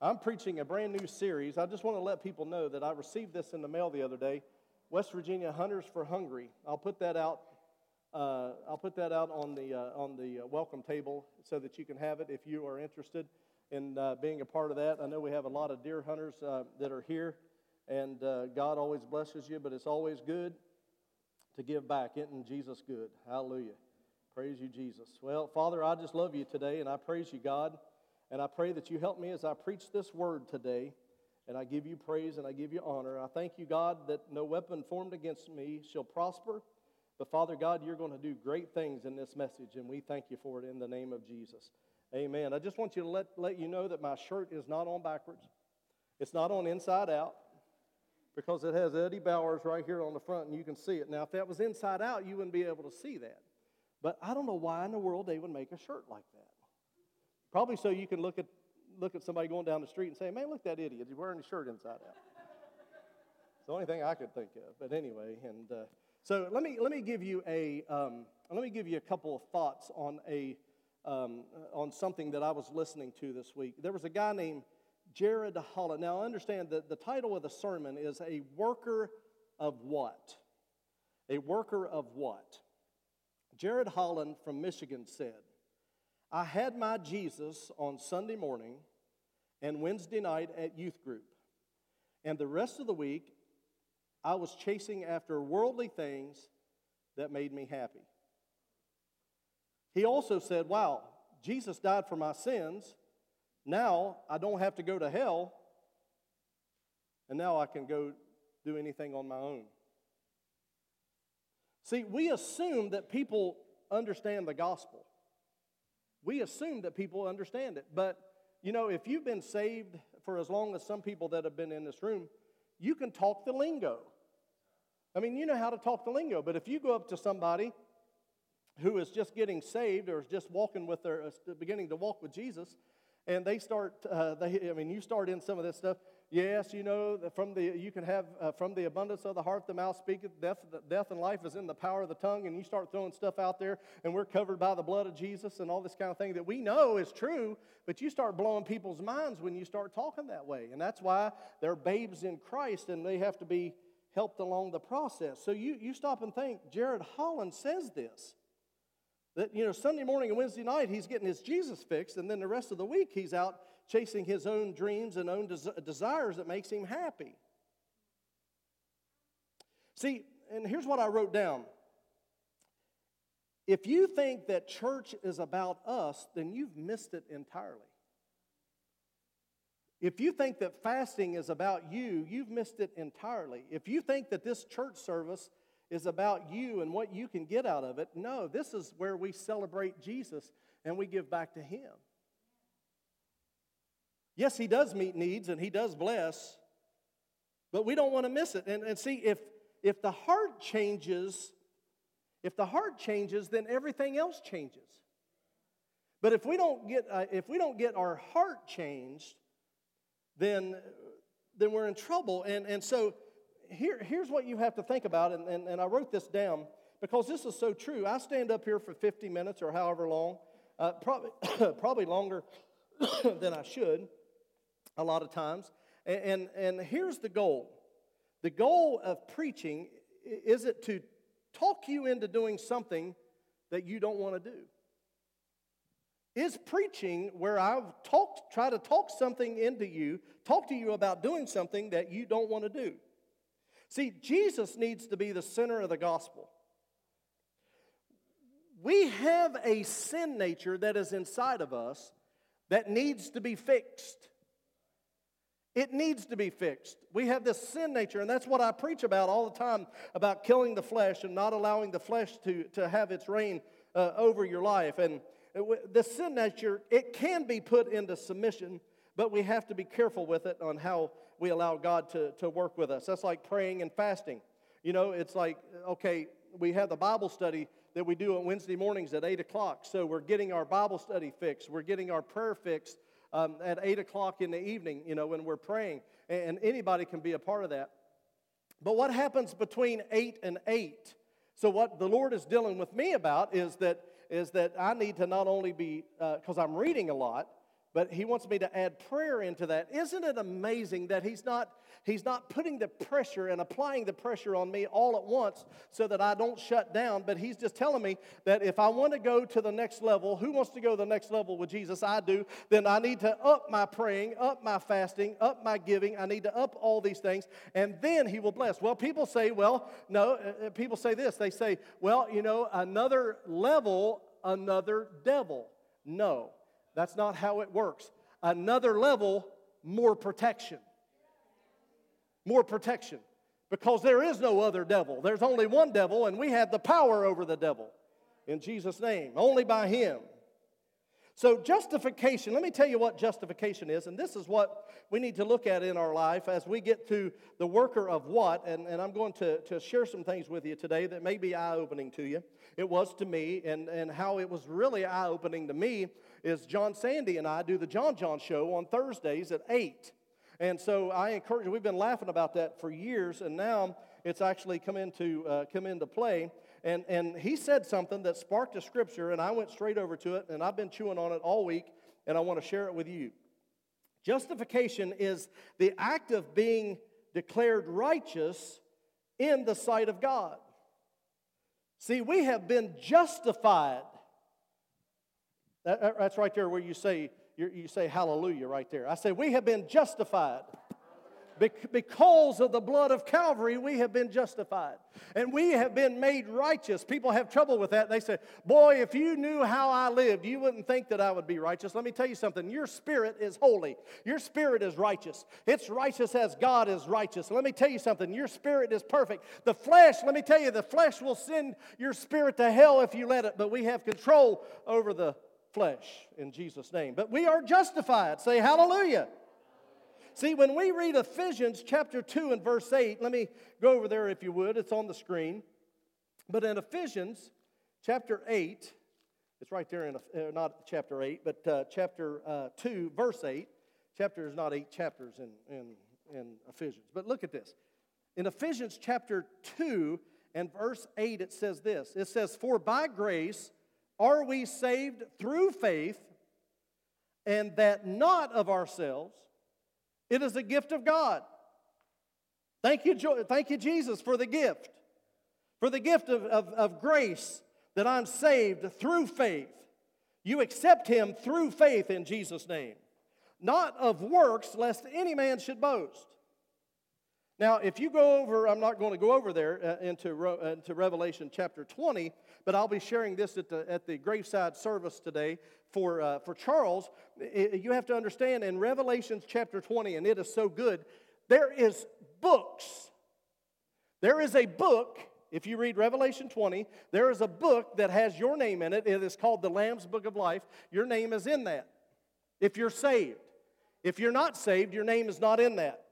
I'm preaching a brand new series. I just want to let people know that I received this in the mail the other day. West Virginia Hunters for Hungry. I'll put that out. Uh, I'll put that out on the uh, on the uh, welcome table so that you can have it if you are interested in uh, being a part of that. I know we have a lot of deer hunters uh, that are here, and uh, God always blesses you, but it's always good to give back. Isn't Jesus good? Hallelujah. Praise you, Jesus. Well, Father, I just love you today, and I praise you, God. And I pray that you help me as I preach this word today. And I give you praise and I give you honor. I thank you, God, that no weapon formed against me shall prosper. But Father God, you're going to do great things in this message, and we thank you for it in the name of Jesus. Amen. I just want you to let, let you know that my shirt is not on backwards, it's not on inside out because it has Eddie Bauer right here on the front, and you can see it. Now, if that was inside out, you wouldn't be able to see that. But I don't know why in the world they would make a shirt like that. Probably so you can look at, look at somebody going down the street and say, man, look at that idiot. He's wearing his shirt inside out. it's the only thing I could think of. But anyway, and uh, so let me, let me give you a, um, let me give you a couple of thoughts on a, um, on something that I was listening to this week. There was a guy named Jared Holland. Now, understand that the title of the sermon is A Worker of What? A Worker of What? Jared Holland from Michigan said, I had my Jesus on Sunday morning and Wednesday night at youth group. And the rest of the week, I was chasing after worldly things that made me happy. He also said, Wow, Jesus died for my sins. Now I don't have to go to hell. And now I can go do anything on my own. See, we assume that people understand the gospel we assume that people understand it. But, you know, if you've been saved for as long as some people that have been in this room, you can talk the lingo. I mean, you know how to talk the lingo, but if you go up to somebody who is just getting saved or is just walking with their, uh, beginning to walk with Jesus, and they start, uh, they, I mean, you start in some of this stuff, Yes, you know, from the, you can have, uh, from the abundance of the heart, the mouth speaketh. Death, death and life is in the power of the tongue. And you start throwing stuff out there, and we're covered by the blood of Jesus and all this kind of thing that we know is true, but you start blowing people's minds when you start talking that way. And that's why they're babes in Christ and they have to be helped along the process. So you, you stop and think, Jared Holland says this. That, you know, Sunday morning and Wednesday night, he's getting his Jesus fixed, and then the rest of the week, he's out chasing his own dreams and own des- desires that makes him happy. See, and here's what I wrote down. If you think that church is about us, then you've missed it entirely. If you think that fasting is about you, you've missed it entirely. If you think that this church service is about you and what you can get out of it, no, this is where we celebrate Jesus and we give back to Him. Yes, He does meet needs and He does bless, but we don't want to miss it. And, and see, if, if the heart changes, if the heart changes, then everything else changes. But if we don't get, uh, if we don't get our heart changed, then, then we're in trouble. And, and so here, here's what you have to think about, and, and, and I wrote this down because this is so true. I stand up here for 50 minutes or however long, uh, probably, probably longer than I should a lot of times. And, and, and here's the goal the goal of preaching is it to talk you into doing something that you don't want to do? Is preaching where I've talked, try to talk something into you, talk to you about doing something that you don't want to do? See, Jesus needs to be the center of the gospel. We have a sin nature that is inside of us that needs to be fixed. It needs to be fixed. We have this sin nature, and that's what I preach about all the time about killing the flesh and not allowing the flesh to, to have its reign uh, over your life. And the sin nature, it can be put into submission, but we have to be careful with it on how we allow God to, to work with us. That's like praying and fasting. You know, it's like, okay, we have the Bible study that we do on Wednesday mornings at 8 o'clock. So we're getting our Bible study fixed, we're getting our prayer fixed um, at 8 o'clock in the evening, you know, when we're praying. And anybody can be a part of that. But what happens between 8 and 8? So, what the Lord is dealing with me about is that, is that I need to not only be, because uh, I'm reading a lot, but he wants me to add prayer into that. Isn't it amazing that he's not he's not putting the pressure and applying the pressure on me all at once so that I don't shut down, but he's just telling me that if I want to go to the next level, who wants to go to the next level with Jesus? I do. Then I need to up my praying, up my fasting, up my giving. I need to up all these things, and then he will bless. Well, people say, well, no, uh, uh, people say this. They say, well, you know, another level, another devil. No. That's not how it works. Another level, more protection. More protection. Because there is no other devil. There's only one devil, and we have the power over the devil. In Jesus' name, only by Him. So, justification, let me tell you what justification is, and this is what we need to look at in our life as we get to the worker of what, and, and I'm going to, to share some things with you today that may be eye opening to you. It was to me, and, and how it was really eye opening to me is John Sandy and I do the John John show on Thursdays at 8. And so I encourage you, we've been laughing about that for years, and now it's actually come into, uh, come into play. And, and he said something that sparked a scripture, and I went straight over to it, and I've been chewing on it all week, and I want to share it with you. Justification is the act of being declared righteous in the sight of God. See, we have been justified that, that's right there where you say, you say hallelujah right there. I say, we have been justified. Because of the blood of Calvary, we have been justified. And we have been made righteous. People have trouble with that. They say, Boy, if you knew how I lived, you wouldn't think that I would be righteous. Let me tell you something. Your spirit is holy, your spirit is righteous. It's righteous as God is righteous. Let me tell you something. Your spirit is perfect. The flesh, let me tell you, the flesh will send your spirit to hell if you let it, but we have control over the flesh in Jesus' name. But we are justified. Say hallelujah. See, when we read Ephesians chapter 2 and verse 8, let me go over there if you would. It's on the screen. But in Ephesians chapter 8, it's right there in, uh, not chapter 8, but uh, chapter uh, 2, verse 8. Chapter is not eight chapters in, in, in Ephesians. But look at this. In Ephesians chapter 2 and verse 8, it says this It says, For by grace, are we saved through faith, and that not of ourselves? It is a gift of God. Thank you, thank you Jesus, for the gift, for the gift of, of, of grace that I'm saved through faith. You accept Him through faith in Jesus' name, not of works, lest any man should boast. Now, if you go over, I'm not going to go over there uh, into, uh, into Revelation chapter 20, but I'll be sharing this at the, at the graveside service today for, uh, for Charles. It, you have to understand in Revelation chapter 20, and it is so good, there is books. There is a book, if you read Revelation 20, there is a book that has your name in it. It is called the Lamb's Book of Life. Your name is in that if you're saved. If you're not saved, your name is not in that.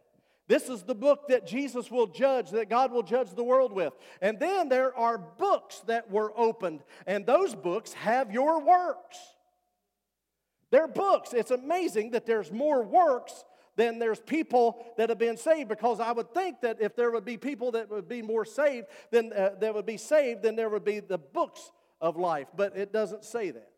This is the book that Jesus will judge, that God will judge the world with. And then there are books that were opened, and those books have your works. They're books. It's amazing that there's more works than there's people that have been saved because I would think that if there would be people that would be more saved, then uh, that would be saved, then there would be the books of life. But it doesn't say that.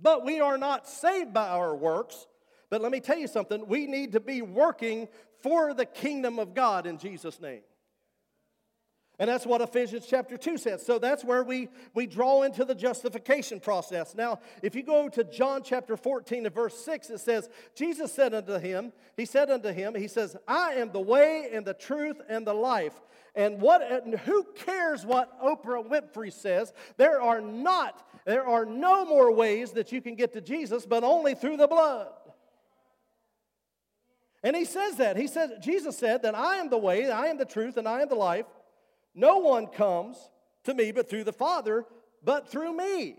But we are not saved by our works. But let me tell you something we need to be working for the kingdom of God in Jesus' name. And that's what Ephesians chapter 2 says. So that's where we, we draw into the justification process. Now, if you go to John chapter 14 and verse 6, it says, Jesus said unto him, He said unto him, He says, I am the way and the truth and the life. And what and who cares what Oprah Winfrey says? There are not, there are no more ways that you can get to Jesus, but only through the blood. And he says that. He says, Jesus said that I am the way, I am the truth, and I am the life. No one comes to me but through the Father, but through me.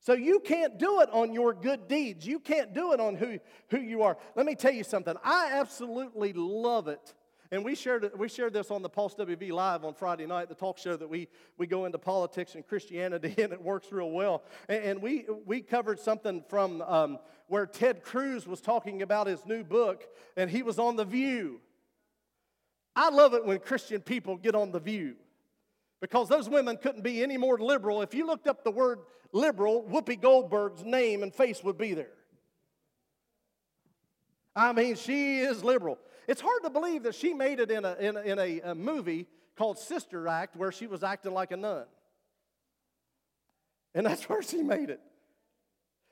So you can't do it on your good deeds. You can't do it on who, who you are. Let me tell you something. I absolutely love it and we shared, we shared this on the Pulse WV Live on Friday night, the talk show that we, we go into politics and Christianity, and it works real well. And, and we, we covered something from um, where Ted Cruz was talking about his new book, and he was on The View. I love it when Christian people get on The View because those women couldn't be any more liberal. If you looked up the word liberal, Whoopi Goldberg's name and face would be there. I mean, she is liberal. It's hard to believe that she made it in a, in a, in a, a movie called Sister Act where she was acting like a nun. And that's where she made it.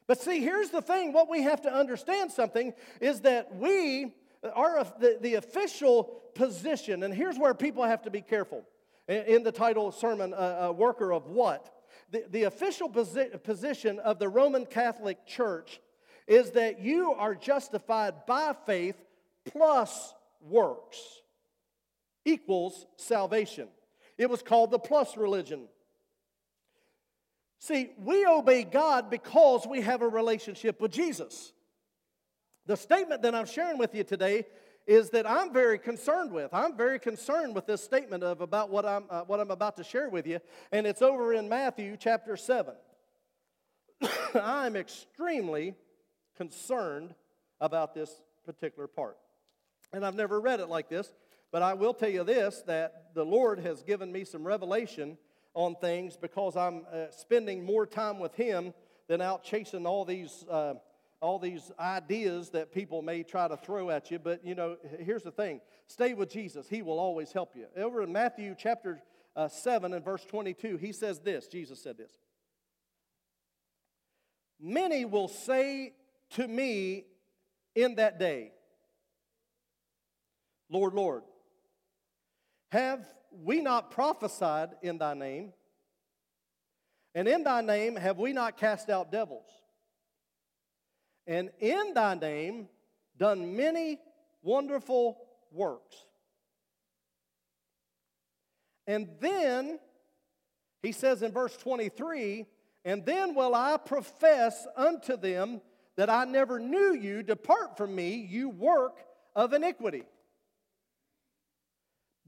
But see, here's the thing what we have to understand something is that we are the, the official position, and here's where people have to be careful. In the title sermon, a, worker of what? The, the official posi- position of the Roman Catholic Church is that you are justified by faith plus works equals salvation. It was called the plus religion. See, we obey God because we have a relationship with Jesus. The statement that I'm sharing with you today is that I'm very concerned with. I'm very concerned with this statement of about what I'm, uh, what I'm about to share with you, and it's over in Matthew chapter 7. I'm extremely concerned about this particular part. And I've never read it like this, but I will tell you this that the Lord has given me some revelation on things because I'm uh, spending more time with Him than out chasing all these. Uh, all these ideas that people may try to throw at you, but you know, here's the thing stay with Jesus, He will always help you. Over in Matthew chapter uh, 7 and verse 22, He says this Jesus said this Many will say to me in that day, Lord, Lord, have we not prophesied in thy name? And in thy name have we not cast out devils? And in thy name done many wonderful works. And then he says in verse 23 And then will I profess unto them that I never knew you. Depart from me, you work of iniquity.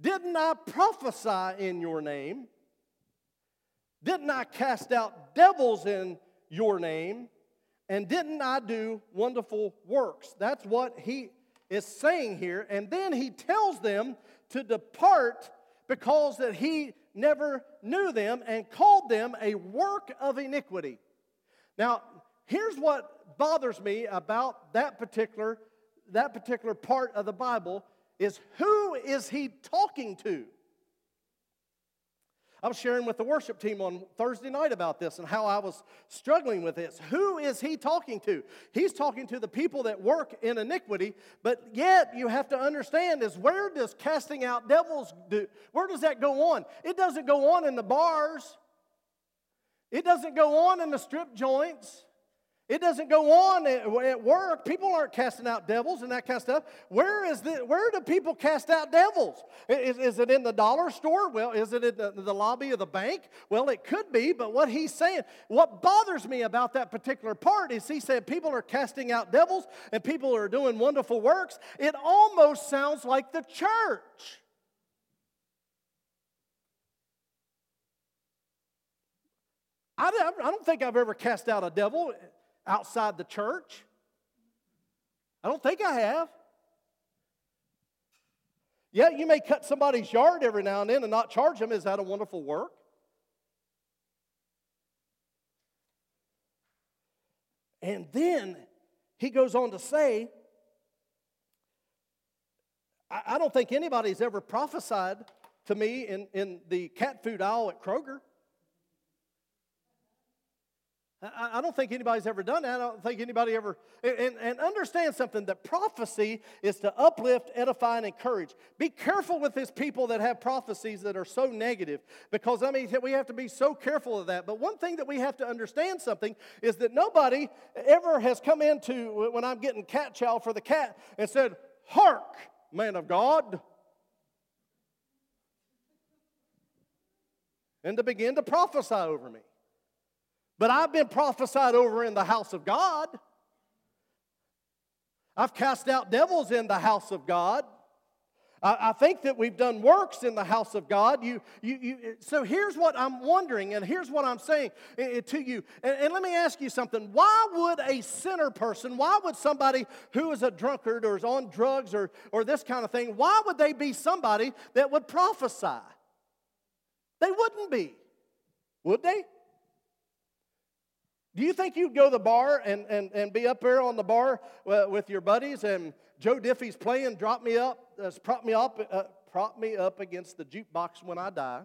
Didn't I prophesy in your name? Didn't I cast out devils in your name? And didn't I do wonderful works? That's what he is saying here. And then he tells them to depart because that he never knew them and called them a work of iniquity. Now, here's what bothers me about that particular that particular part of the Bible is who is he talking to? I was sharing with the worship team on Thursday night about this and how I was struggling with this. Who is he talking to? He's talking to the people that work in iniquity, but yet you have to understand is where does casting out devils do? Where does that go on? It doesn't go on in the bars. It doesn't go on in the strip joints. It doesn't go on at work. People aren't casting out devils and that kind of stuff. Where is the, where do people cast out devils? Is, is it in the dollar store? Well, is it in the, the lobby of the bank? Well, it could be, but what he's saying, what bothers me about that particular part is he said people are casting out devils and people are doing wonderful works. It almost sounds like the church. I don't think I've ever cast out a devil outside the church? I don't think I have. Yeah, you may cut somebody's yard every now and then and not charge them. Is that a wonderful work? And then he goes on to say, I don't think anybody's ever prophesied to me in, in the cat food aisle at Kroger. I don't think anybody's ever done that. I don't think anybody ever. And, and, understand something that prophecy is to uplift, edify, and encourage. Be careful with these people that have prophecies that are so negative because, I mean, we have to be so careful of that. But one thing that we have to understand something is that nobody ever has come into, when I'm getting cat chow for the cat, and said, Hark, man of God. And to begin to prophesy over me. But I've been prophesied over in the house of God. I've cast out devils in the house of God. I, I think that we've done works in the house of God. You, you, you, so here's what I'm wondering, and here's what I'm saying eh, eh, to you. And, and let me ask you something. Why would a sinner person, why would somebody who is a drunkard or is on drugs or, or this kind of thing, why would they be somebody that would prophesy? They wouldn't be, would they? Do you think you'd go to the bar and, and, and be up there on the bar uh, with your buddies and Joe Diffie's playing, drop me up, uh, prop me up, uh, prop me up against the jukebox when I die?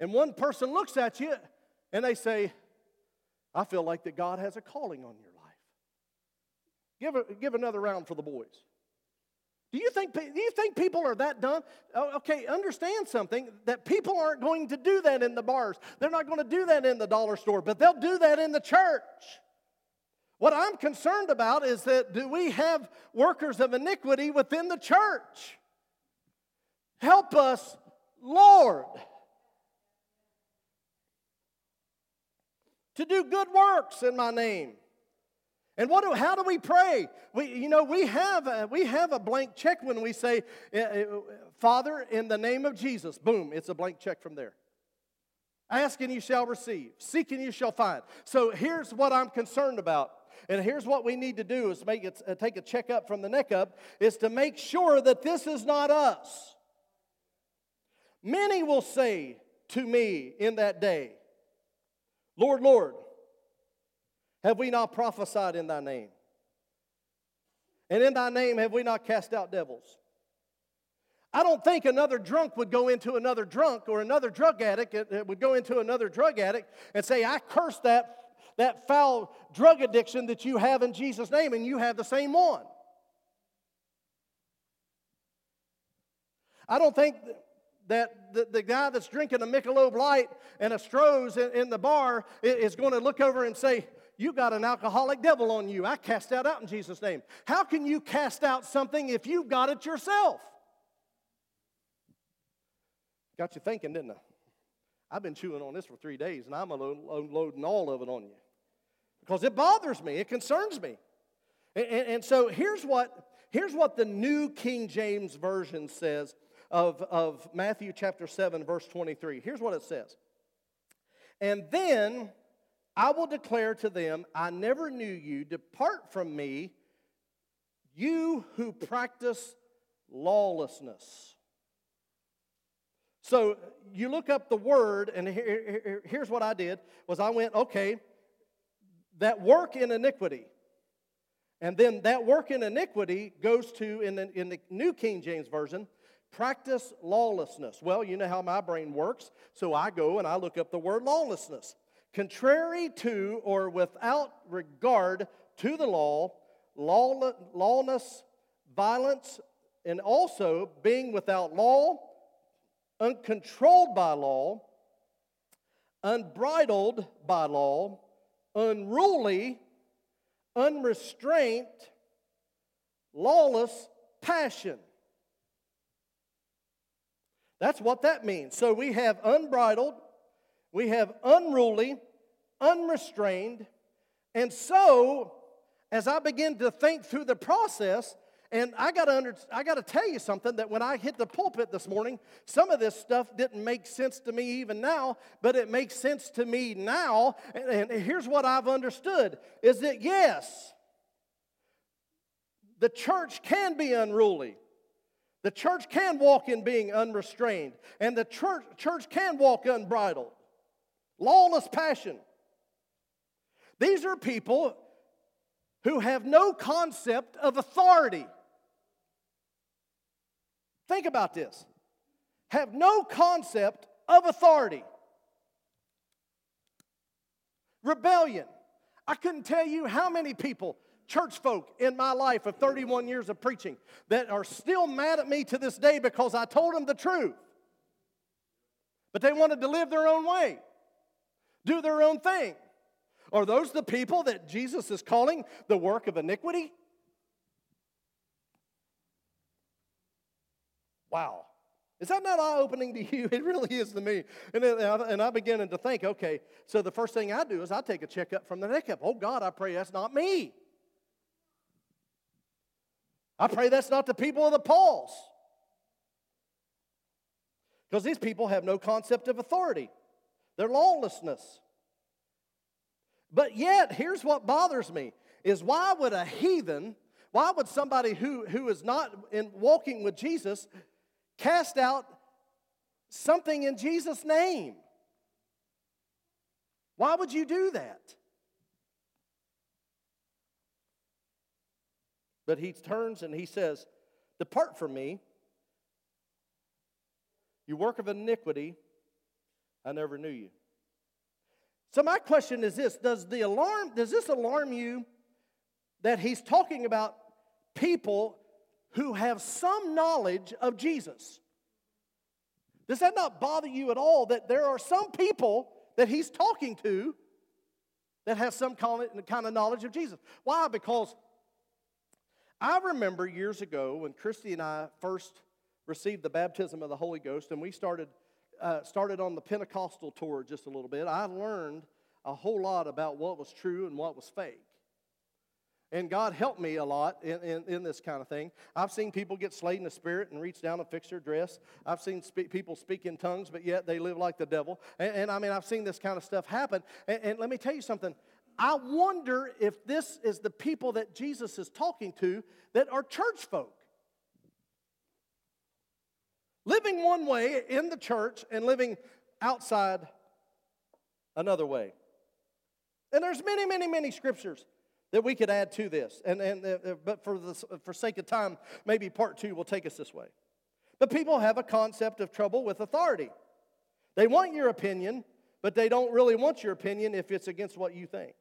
And one person looks at you and they say, I feel like that God has a calling on your life. Give, a, give another round for the boys. Do you think, do you think people are that dumb? Oh, okay, understand something that people aren't going to do that in the bars. They're not going to do that in the dollar store, but they'll do that in the church. What I'm concerned about is that do we have workers of iniquity within the church? Help us, Lord, to do good works in my name. And what do, how do we pray? We, you know, we have, a, we have a blank check when we say, eh, eh, Father, in the name of Jesus. Boom, it's a blank check from there. Ask and you shall receive. Seek and you shall find. So here's what I'm concerned about. And here's what we need to do is make it, uh, take a check up from the neck up, is to make sure that this is not us. Many will say to me in that day, Lord, Lord, have we not prophesied in thy name? And in thy name have we not cast out devils? I don't think another drunk would go into another drunk or another drug addict uh, uh, would go into another drug addict and say, I curse that, that foul drug addiction that you have in Jesus' name, and you have the same one. I don't think that the, the guy that's drinking a Michelob Light and a Stroh's in, in the bar is going to look over and say, you got an alcoholic devil on you. I cast that out in Jesus' name. How can you cast out something if you've got it yourself? Got you thinking, didn't I? I've been chewing on this for three days and I'm unloading all of it on you because it bothers me, it concerns me. And, and, and, so here's what, here's what the New King James Version says of, of Matthew chapter 7, verse 23. Here's what it says. And then I will declare to them, I never knew you. Depart from me, you who practice lawlessness. So you look up the word, and here, here's what I did: was I went, okay, that work in iniquity, and then that work in iniquity goes to in the, in the New King James Version, practice lawlessness. Well, you know how my brain works, so I go and I look up the word lawlessness contrary to or without regard to the law, lawless, violence, and also being without law, uncontrolled by law, unbridled by law, unruly, unrestrained, lawless passion. That's what that means. So we have unbridled, we have unruly, unrestrained. And so, as I begin to think through the process, and I got to I got to tell you something that when I hit the pulpit this morning, some of this stuff didn't make sense to me even now, but it makes sense to me now. And, and here's what I've understood: is that yes, the church can be unruly. The church can walk in being unrestrained, and the church, church can walk unbridled lawless passion. These are people who have no concept of authority. Think about this have no concept of authority. Rebellion. I couldn't tell you how many people, church folk in my life of 31 years of preaching, that are still mad at me to this day because I told them the truth. But they wanted to live their own way do their own thing. Are those the people that Jesus is calling the work of iniquity? Wow. Is that not eye opening to you? It really is to me. And, and I begin to think, okay, so the first thing I do is I take a checkup from the neck up. Oh God, I pray that's not me. I pray that's not the people of the Pulse. Because these people have no concept of authority their lawlessness. But yet, here's what bothers me is why would a heathen, why would somebody who, who is not in walking with Jesus cast out something in Jesus' name? Why would you do that? But he turns and he says, Depart from me, you work of iniquity, I never knew you. So my question is this, does the alarm does this alarm you that he's talking about people who have some knowledge of Jesus? Does that not bother you at all that there are some people that he's talking to that have some kind of knowledge of Jesus? Why? Because I remember years ago when Christy and I first received the baptism of the Holy Ghost and we started, uh, started on the Pentecostal tour just a little bit, I learned a whole lot about what was true and what was fake. And God helped me a lot in, in, in, this kind of thing. I've seen people get slayed in the spirit and reach down and fix their dress. I've seen spe- people speak in tongues, but yet they live like the devil. And, and I mean, I've seen this kind of stuff happen. And, and let me tell you something. I wonder if this is the people that Jesus is talking to that are church folk. Living one way in the church and living outside another way. And there's many, many, many scriptures that we could add to this. And, and, uh, but for, the, for sake of time, maybe part two will take us this way. But people have a concept of trouble with authority. They want your opinion, but they don't really want your opinion if it's against what you think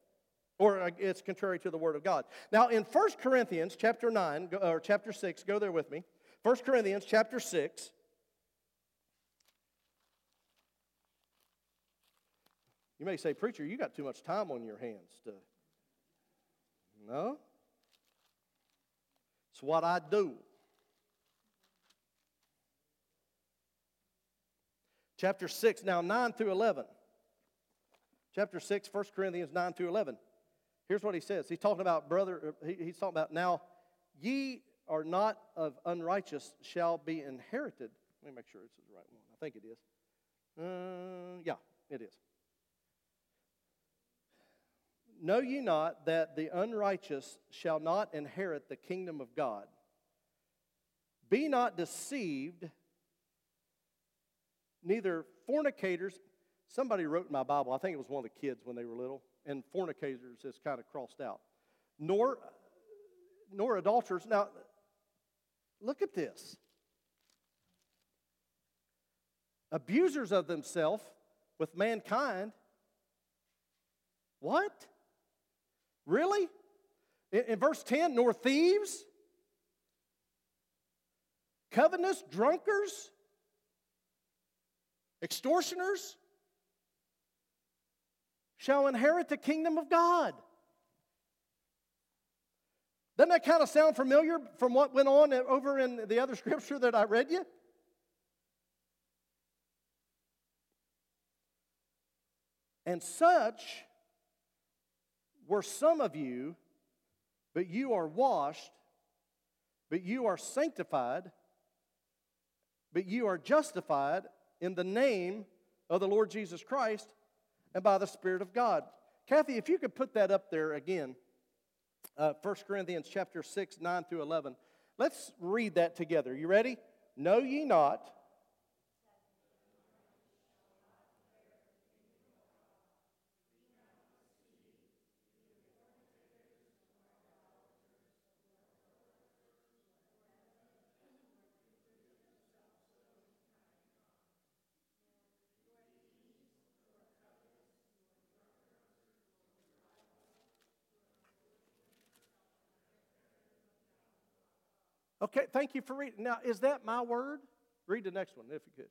or uh, it's contrary to the word of God. Now in 1 Corinthians chapter 9 or chapter 6, go there with me. 1 Corinthians chapter 6 You may say, Preacher, you got too much time on your hands to no. It's what I do. Chapter 6, now 9 through 11. Chapter 6, 1 Corinthians 9 through 11. Here's what he says. He's talking about, brother, he's talking about, now ye are not of unrighteous shall be inherited. Let me make sure this is the right one. I think it is. Uh, yeah, it is. Know ye not that the unrighteous shall not inherit the kingdom of God? Be not deceived, neither fornicators. Somebody wrote in my Bible, I think it was one of the kids when they were little, and fornicators is kind of crossed out. Nor, nor adulterers. Now, look at this. Abusers of themselves with mankind. What? Really? In, in verse 10, nor thieves, covetous, drunkards, extortioners shall inherit the kingdom of God. Doesn't that kind of sound familiar from what went on over in the other scripture that I read you? And such were some of you, but you are washed, but you are sanctified, but you are justified in the name of the Lord Jesus Christ and by the Spirit of God. Kathy, if you could put that up there again, uh, 1 Corinthians chapter 6, 9 through 11. Let's read that together. You ready? Know ye not Okay, thank you for reading. Now, is that my word? Read the next one if you could.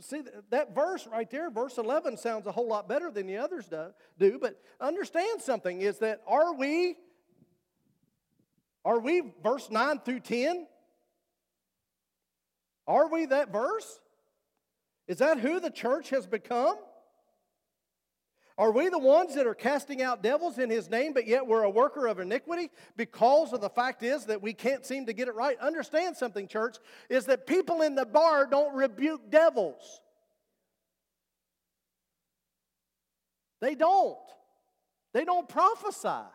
See, that verse right there, verse 11, sounds a whole lot better than the others do. But understand something is that are we, are we, verse 9 through 10, are we that verse? Is that who the church has become? Are we the ones that are casting out devils in his name, but yet we're a worker of iniquity because of the fact is that we can't seem to get it right? Understand something, church, is that people in the bar don't rebuke devils. They don't. They don't prophesy.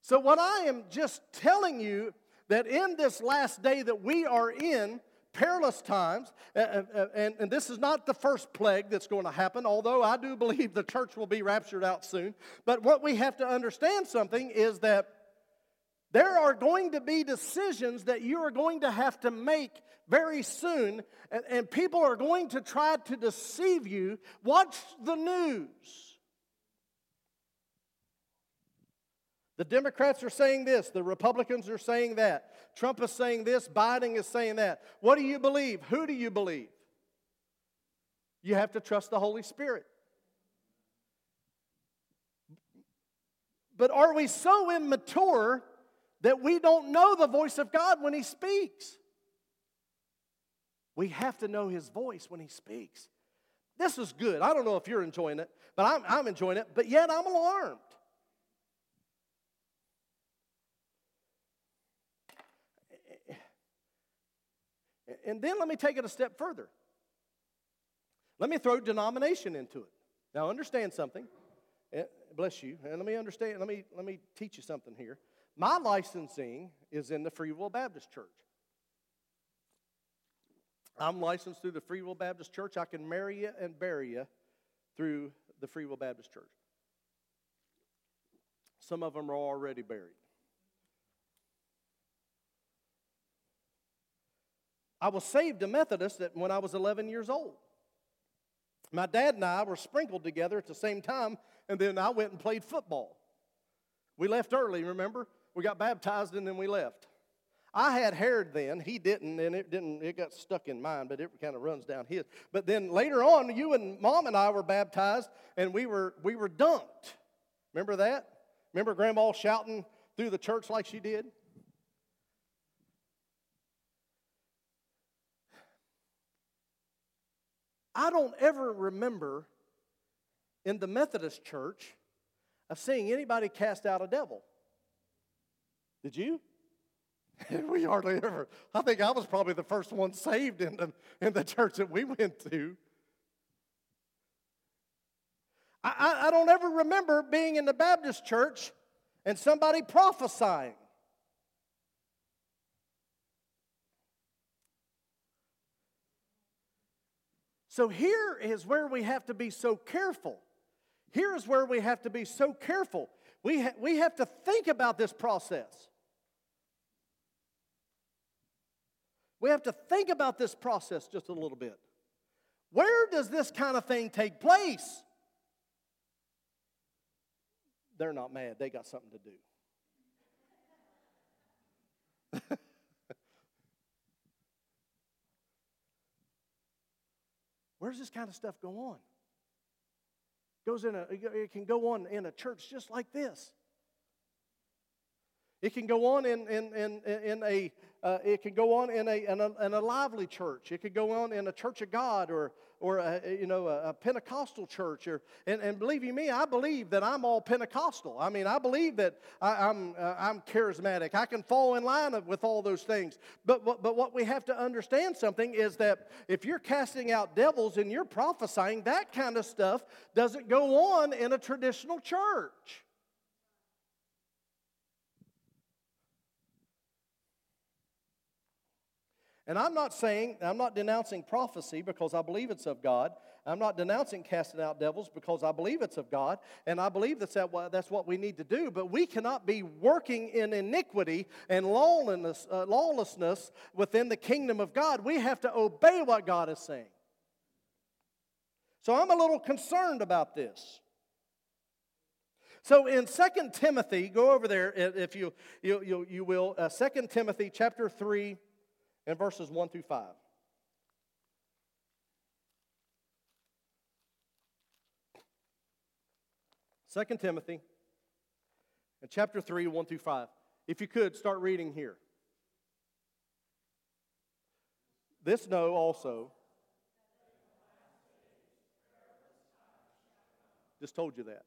So, what I am just telling you that in this last day that we are in, perilous times, and, and, and, this is not the first plague that's going to happen, although I do believe the church will be raptured out soon. But what we have to understand something is that there are going to be decisions that you are going to have to make very soon, and, and people are going to try to deceive you. Watch the news. The Democrats are saying this, the Republicans are saying that. Trump is saying this, Biden is saying that. What do you believe? Who do you believe? You have to trust the Holy Spirit. But are we so immature that we don't know the voice of God when He speaks? We have to know His voice when He speaks. This is good. I don't know if you're enjoying it, but I'm, I'm enjoying it, but yet I'm alarmed. And then let me take it a step further. Let me throw denomination into it. Now, understand something. Eh, bless you. And let me understand, let me, let me teach you something here. My licensing is in the Free Will Baptist Church. I'm licensed through the Free Will Baptist Church. I can marry you and bury you through the Free Will Baptist Church. Some of them are already buried. I was saved a Methodist when I was 11 years old. My dad and I were sprinkled together at the same time, and then I went and played football. We left early, remember? We got baptized and then we left. I had hair then, he didn't, and it didn't, it got stuck in mine, but it kind of runs down his. But then later on, you and mom and I were baptized and we were we were dunked. Remember that? Remember grandma shouting through the church like she did? I don't ever remember in the Methodist church of seeing anybody cast out a devil. Did you? we hardly ever. I think I was probably the first one saved in the, in the church that we went to. I, I, I don't ever remember being in the Baptist church and somebody prophesying. So here is where we have to be so careful. Here is where we have to be so careful. We, ha- we have to think about this process. We have to think about this process just a little bit. Where does this kind of thing take place? They're not mad, they got something to do. Where does this kind of stuff go on? Goes in a, it can go on in a church just like this. It can go on in, in, in, in a uh, it can go on in a, in a, in, a, lively church. It could go on in a church of God or, or a, you know, a, a Pentecostal church. Or, and, and believe you me, I believe that I'm all Pentecostal. I mean, I believe that I, am I'm, uh, I'm charismatic. I can fall in line with all those things. But, but, but what we have to understand something is that if you're casting out devils and you're prophesying, that kind of stuff doesn't go on in a traditional church. And I'm not saying, I'm not denouncing prophecy because I believe it's of God. I'm not denouncing casting out devils because I believe it's of God. And I believe that's, that, that's what we need to do. But we cannot be working in iniquity and lawlessness, uh, lawlessness within the kingdom of God. We have to obey what God is saying. So I'm a little concerned about this. So in 2 Timothy, go over there if you, you, you, you will, uh, 2 Timothy chapter 3 and verses 1 through 5. Second Timothy, and chapter 3, 1 through 5. If you could, start reading here. This know also. Just told you that.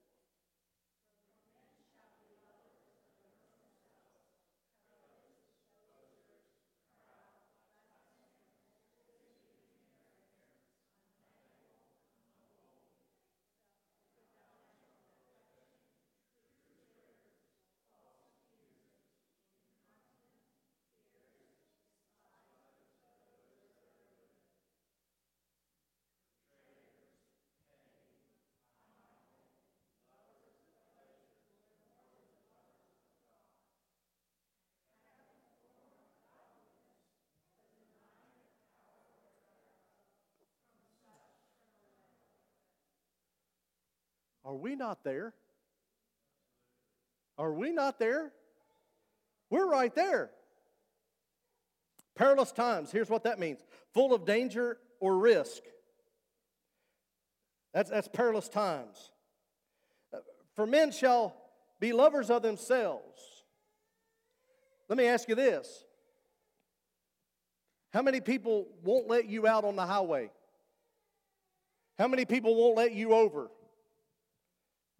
Are we not there? Are we not there? We're right there. Perilous times, here's what that means full of danger or risk. That's, that's perilous times. For men shall be lovers of themselves. Let me ask you this How many people won't let you out on the highway? How many people won't let you over?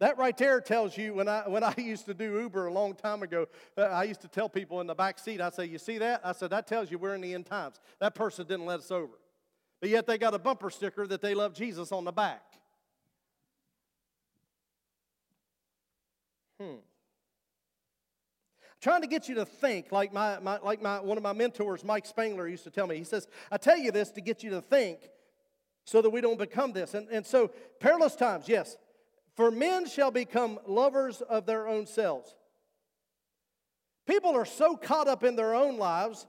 That right there tells you when I, when I used to do Uber a long time ago, uh, I used to tell people in the back seat, I say, You see that? I said, That tells you we're in the end times. That person didn't let us over. But yet they got a bumper sticker that they love Jesus on the back. Hmm. Trying to get you to think, like, my, my, like my, one of my mentors, Mike Spangler, used to tell me. He says, I tell you this to get you to think so that we don't become this. And, and so, perilous times, yes. For men shall become lovers of their own selves. People are so caught up in their own lives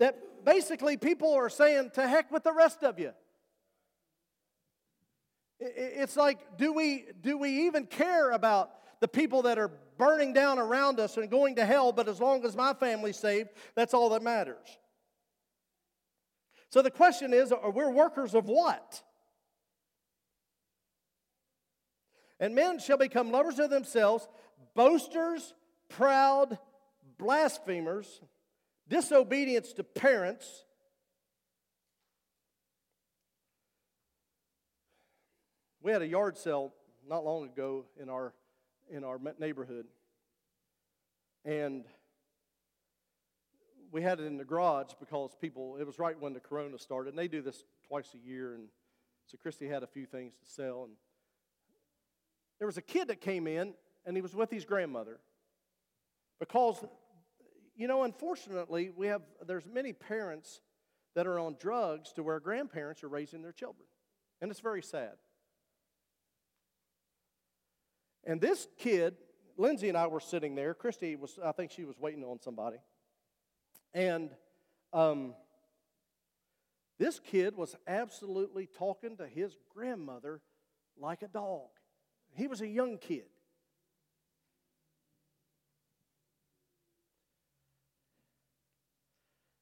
that basically people are saying, to heck with the rest of you. It's like, do we, do we even care about the people that are burning down around us and going to hell, but as long as my family's saved, that's all that matters. So the question is are we workers of what? And men shall become lovers of themselves, boasters, proud, blasphemers, disobedience to parents. We had a yard sale not long ago in our in our neighborhood. And we had it in the garage because people, it was right when the corona started. And they do this twice a year. And so Christy had a few things to sell. And there was a kid that came in, and he was with his grandmother. Because, you know, unfortunately, we have, there's many parents that are on drugs to where grandparents are raising their children. And it's very sad. And this kid, Lindsay and I were sitting there. Christy was, I think she was waiting on somebody. And um, this kid was absolutely talking to his grandmother like a dog. He was a young kid.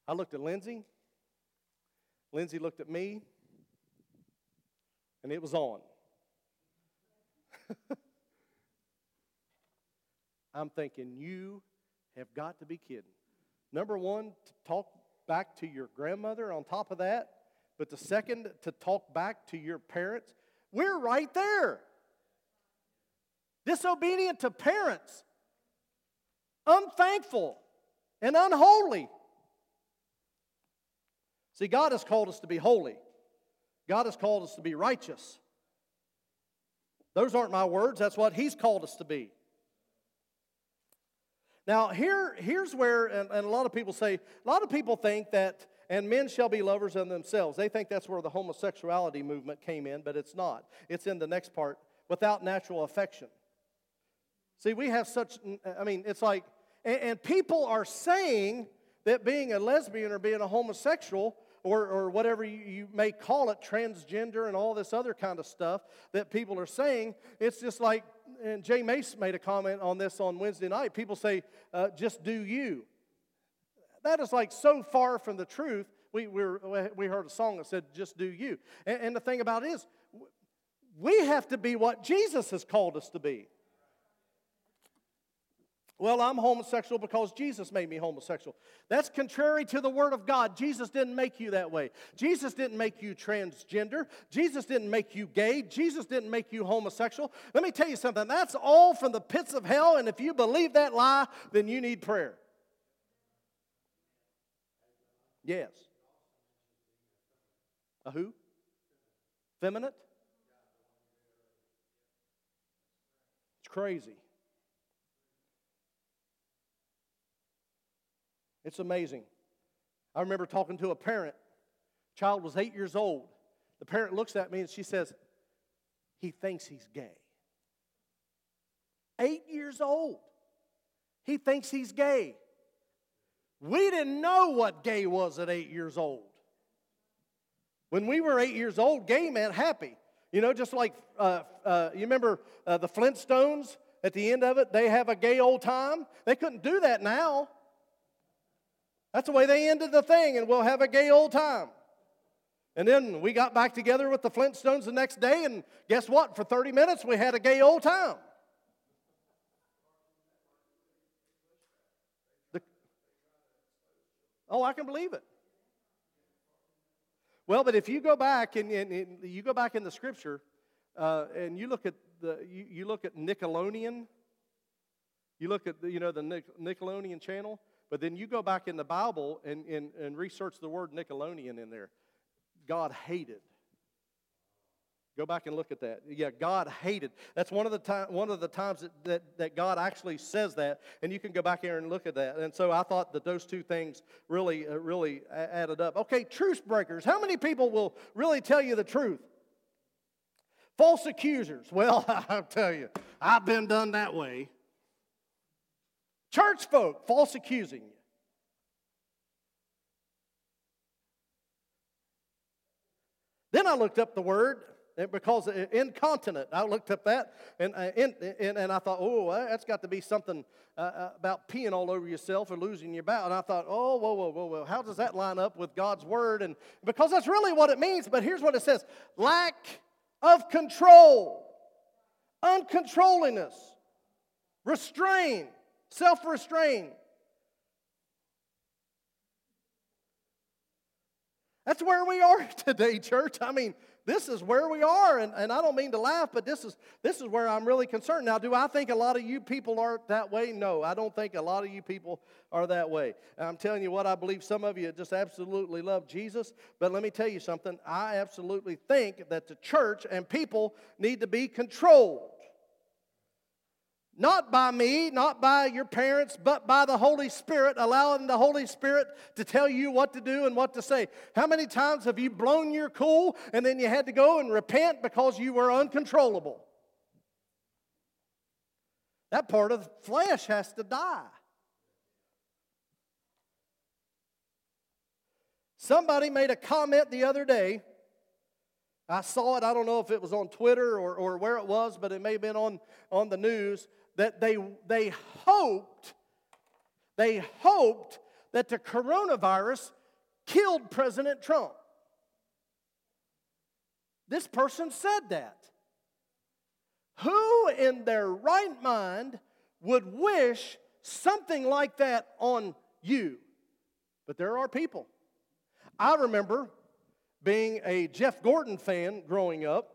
I looked at Lindsay. Lindsay looked at me. And it was on. I'm thinking, you have got to be kidding. Number one, to talk back to your grandmother on top of that, but the second, to talk back to your parents. We're right there. Disobedient to parents, unthankful, and unholy. See, God has called us to be holy. God has called us to be righteous. Those aren't my words, that's what He's called us to be. Now, here, here's where, and, and, a lot of people say, a lot of people think that, and men shall be lovers of themselves. They think that's where the homosexuality movement came in, but it's not. It's in the next part, without natural affection. See, we have such, I mean, it's like, and, and people are saying that being a lesbian or being a homosexual or, or whatever you, you, may call it, transgender and all this other kind of stuff that people are saying, it's just like and Jay Mace made a comment on this on Wednesday night. People say, uh, just do you. That is like so far from the truth. We, we, we heard a song that said, just do you. And, and the thing about it is, we have to be what Jesus has called us to be. Well, I'm homosexual because Jesus made me homosexual. That's contrary to the Word of God. Jesus didn't make you that way. Jesus didn't make you transgender. Jesus didn't make you gay. Jesus didn't make you homosexual. Let me tell you something that's all from the pits of hell, and if you believe that lie, then you need prayer. Yes. A who? Feminine? It's crazy. It's amazing. I remember talking to a parent. Child was eight years old. The parent looks at me and she says, He thinks he's gay. Eight years old. He thinks he's gay. We didn't know what gay was at eight years old. When we were eight years old, gay meant happy. You know, just like uh, uh, you remember uh, the Flintstones at the end of it, they have a gay old time. They couldn't do that now. That's the way they ended the thing, and we'll have a gay old time. And then we got back together with the Flintstones the next day, and guess what? For 30 minutes, we had a gay old time. The, oh, I can believe it. Well, but if you go back and, and, and you go back in the scripture, uh, and you look at the you, you, look at Nickelodeon, you look at the, you know the Nickelodeon channel, but then you go back in the Bible and, and, and research the word Nicolaitans in there. God hated. Go back and look at that. Yeah, God hated. That's one of the time, one of the times that, that, that God actually says that, and you can go back here and look at that. And so I thought that those two things really, uh, really added up. Okay, truce breakers. How many people will really tell you the truth? False accusers. Well, I'll tell you, I've been done that way. Church folk, false accusing you. Then I looked up the word because incontinent. I looked up that and, uh, and, and I thought, oh, that's got to be something uh, uh, about peeing all over yourself or losing your bowel. And I thought, oh, whoa, whoa, whoa, whoa. How does that line up with God's word? And because that's really what it means. But here's what it says lack of control, uncontrollingness, restraint, self restraint. That's where we are today, church. I mean, this is where we are, and, and I don't mean to laugh, but this is this is where I'm really concerned. Now, do I think a lot of you people are that way? No, I don't think a lot of you people are that way. I'm telling you what, I believe some of you just absolutely love Jesus, but let me tell you something. I absolutely think that the church and people need to be controlled. Not by me, not by your parents, but by the Holy Spirit, allowing the Holy Spirit to tell you what to do and what to say. How many times have you blown your cool and then you had to go and repent because you were uncontrollable? That part of the flesh has to die. Somebody made a comment the other day. I saw it. I don't know if it was on Twitter or, or where it was, but it may have been on, on the news that they, they hoped, they hoped that the coronavirus killed President Trump. This person said that. Who in their right mind would wish something like that on you? But there are people. I remember being a Jeff Gordon fan growing up,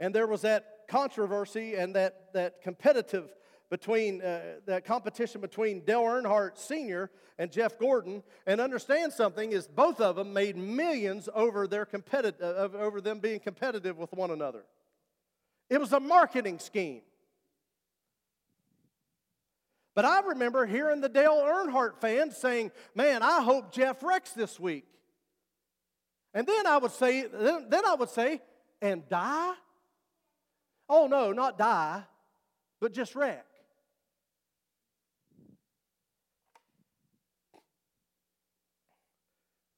and there was that controversy and that, that competitive between uh, that competition between Dale Earnhardt Sr. and Jeff Gordon, and understand something is both of them made millions over their competitive uh, over them being competitive with one another. It was a marketing scheme. But I remember hearing the Dale Earnhardt fans saying, "Man, I hope Jeff wrecks this week." And then I would say, then, then I would say, "And die." Oh, no, not die, but just wreck.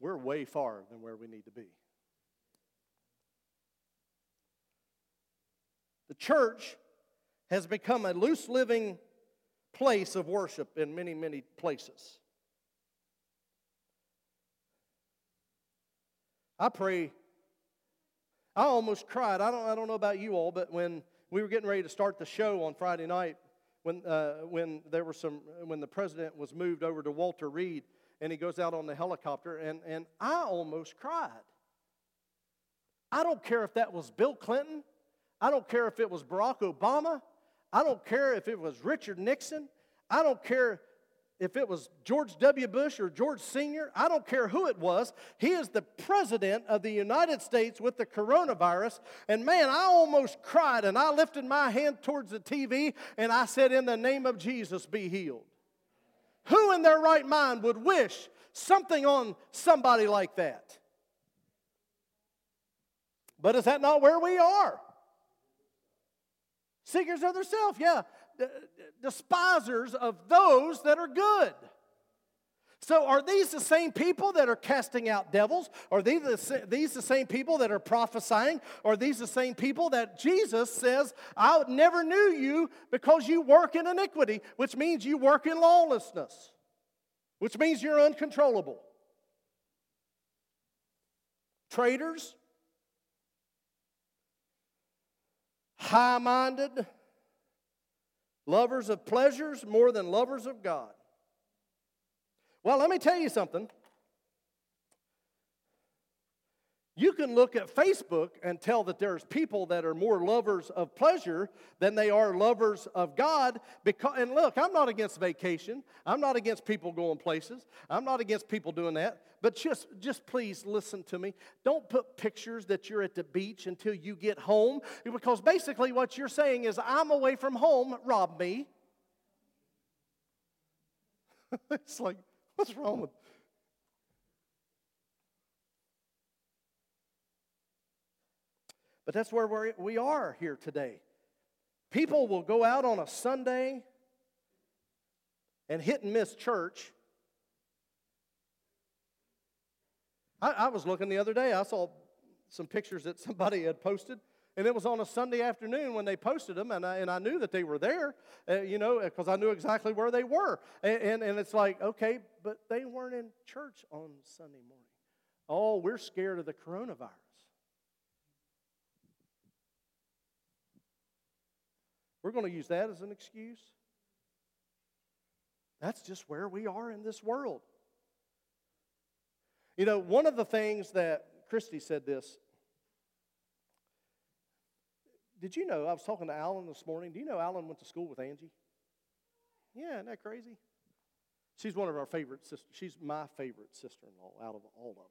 We're way far than where we need to be. The church has become a loose living place of worship in many, many places. I pray I almost cried. I don't, I don't know about you all, but when we were getting ready to start the show on Friday night, when, uh, when there were some, when the president was moved over to Walter Reed, and he goes out on the helicopter, and, and I almost cried. I don't care if that was Bill Clinton. I don't care if it was Barack Obama. I don't care if it was Richard Nixon. I don't care if it was George W. Bush or George Sr., I don't care who it was, he is the president of the United States with the coronavirus. And man, I almost cried and I lifted my hand towards the TV and I said, In the name of Jesus, be healed. Who in their right mind would wish something on somebody like that? But is that not where we are? Seekers of their self, yeah despisers of those that are good. So, are these the same people that are casting out devils? Are these the, these the same people that are prophesying? Are these the same people that Jesus says, I never knew you because you work in iniquity, which means you work in lawlessness, which means you're uncontrollable? Traitors, high minded, lovers of pleasures more than lovers of God. Well, let me tell you something. You can look at Facebook and tell that there's people that are more lovers of pleasure than they are lovers of God. Because, and look, I'm not against vacation. I'm not against people going places. I'm not against people doing that. But just, just please listen to me. Don't put pictures that you're at the beach until you get home. Because basically, what you're saying is, I'm away from home, rob me. it's like, What's wrong with But that's where we're, we are here today. People will go out on a Sunday and hit and miss church. I, I was looking the other day, I saw some pictures that somebody had posted and it was on a Sunday afternoon when they posted them, and I, and I knew that they were there, uh, you know, because I knew exactly where they were. And, and, and it's like, okay, but they weren't in church on Sunday morning. Oh, we're scared of the coronavirus. We're going to use that as an excuse. That's just where we are in this world. You know, one of the things that Christy said this did you know? I was talking to Alan this morning. Do you know Alan went to school with Angie? Yeah, isn't that crazy? She's one of our favorite sisters. She's my favorite sister in law out of all of them.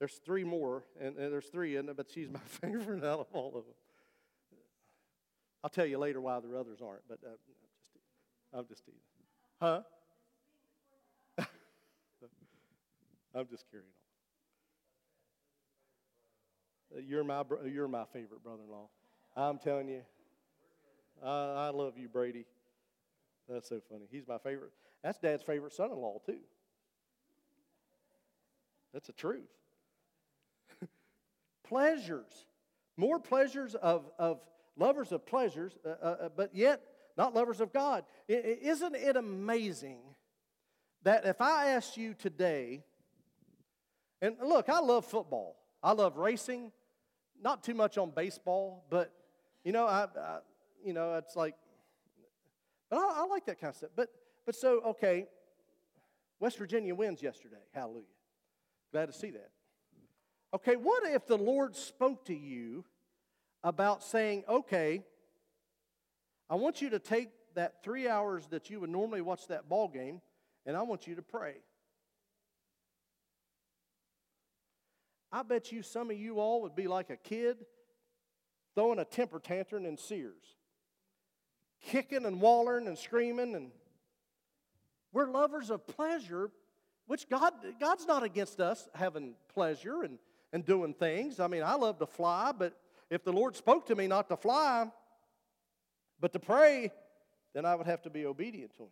There's three more, and, and there's three in it, but she's my favorite out of all of them. I'll tell you later why the others aren't, but uh, I'm just teasing. Huh? I'm just carrying on. You're my, you're my favorite brother in law. I'm telling you, I, I love you, Brady. That's so funny. He's my favorite. That's Dad's favorite son in law, too. That's the truth. pleasures. More pleasures of, of lovers of pleasures, uh, uh, uh but yet not lovers of God. isn't it amazing that if I asked you today, and look, I love football, I love racing, not too much on baseball, but you know, I, I you know, it's like, but I, I like that kind of stuff. But, but so, okay, West Virginia wins yesterday. Hallelujah. Glad to see that. Okay, what if the Lord spoke to you about saying, okay, I want you to take that three hours that you would normally watch that ball game, and I want you to pray. I bet you some of you all would be like a kid throwing a temper tantrum in Sears, kicking and wallering and screaming. And we're lovers of pleasure, which God, God's not against us having pleasure and, and doing things. I mean, I love to fly, but if the Lord spoke to me not to fly, but to pray, then I would have to be obedient to Him.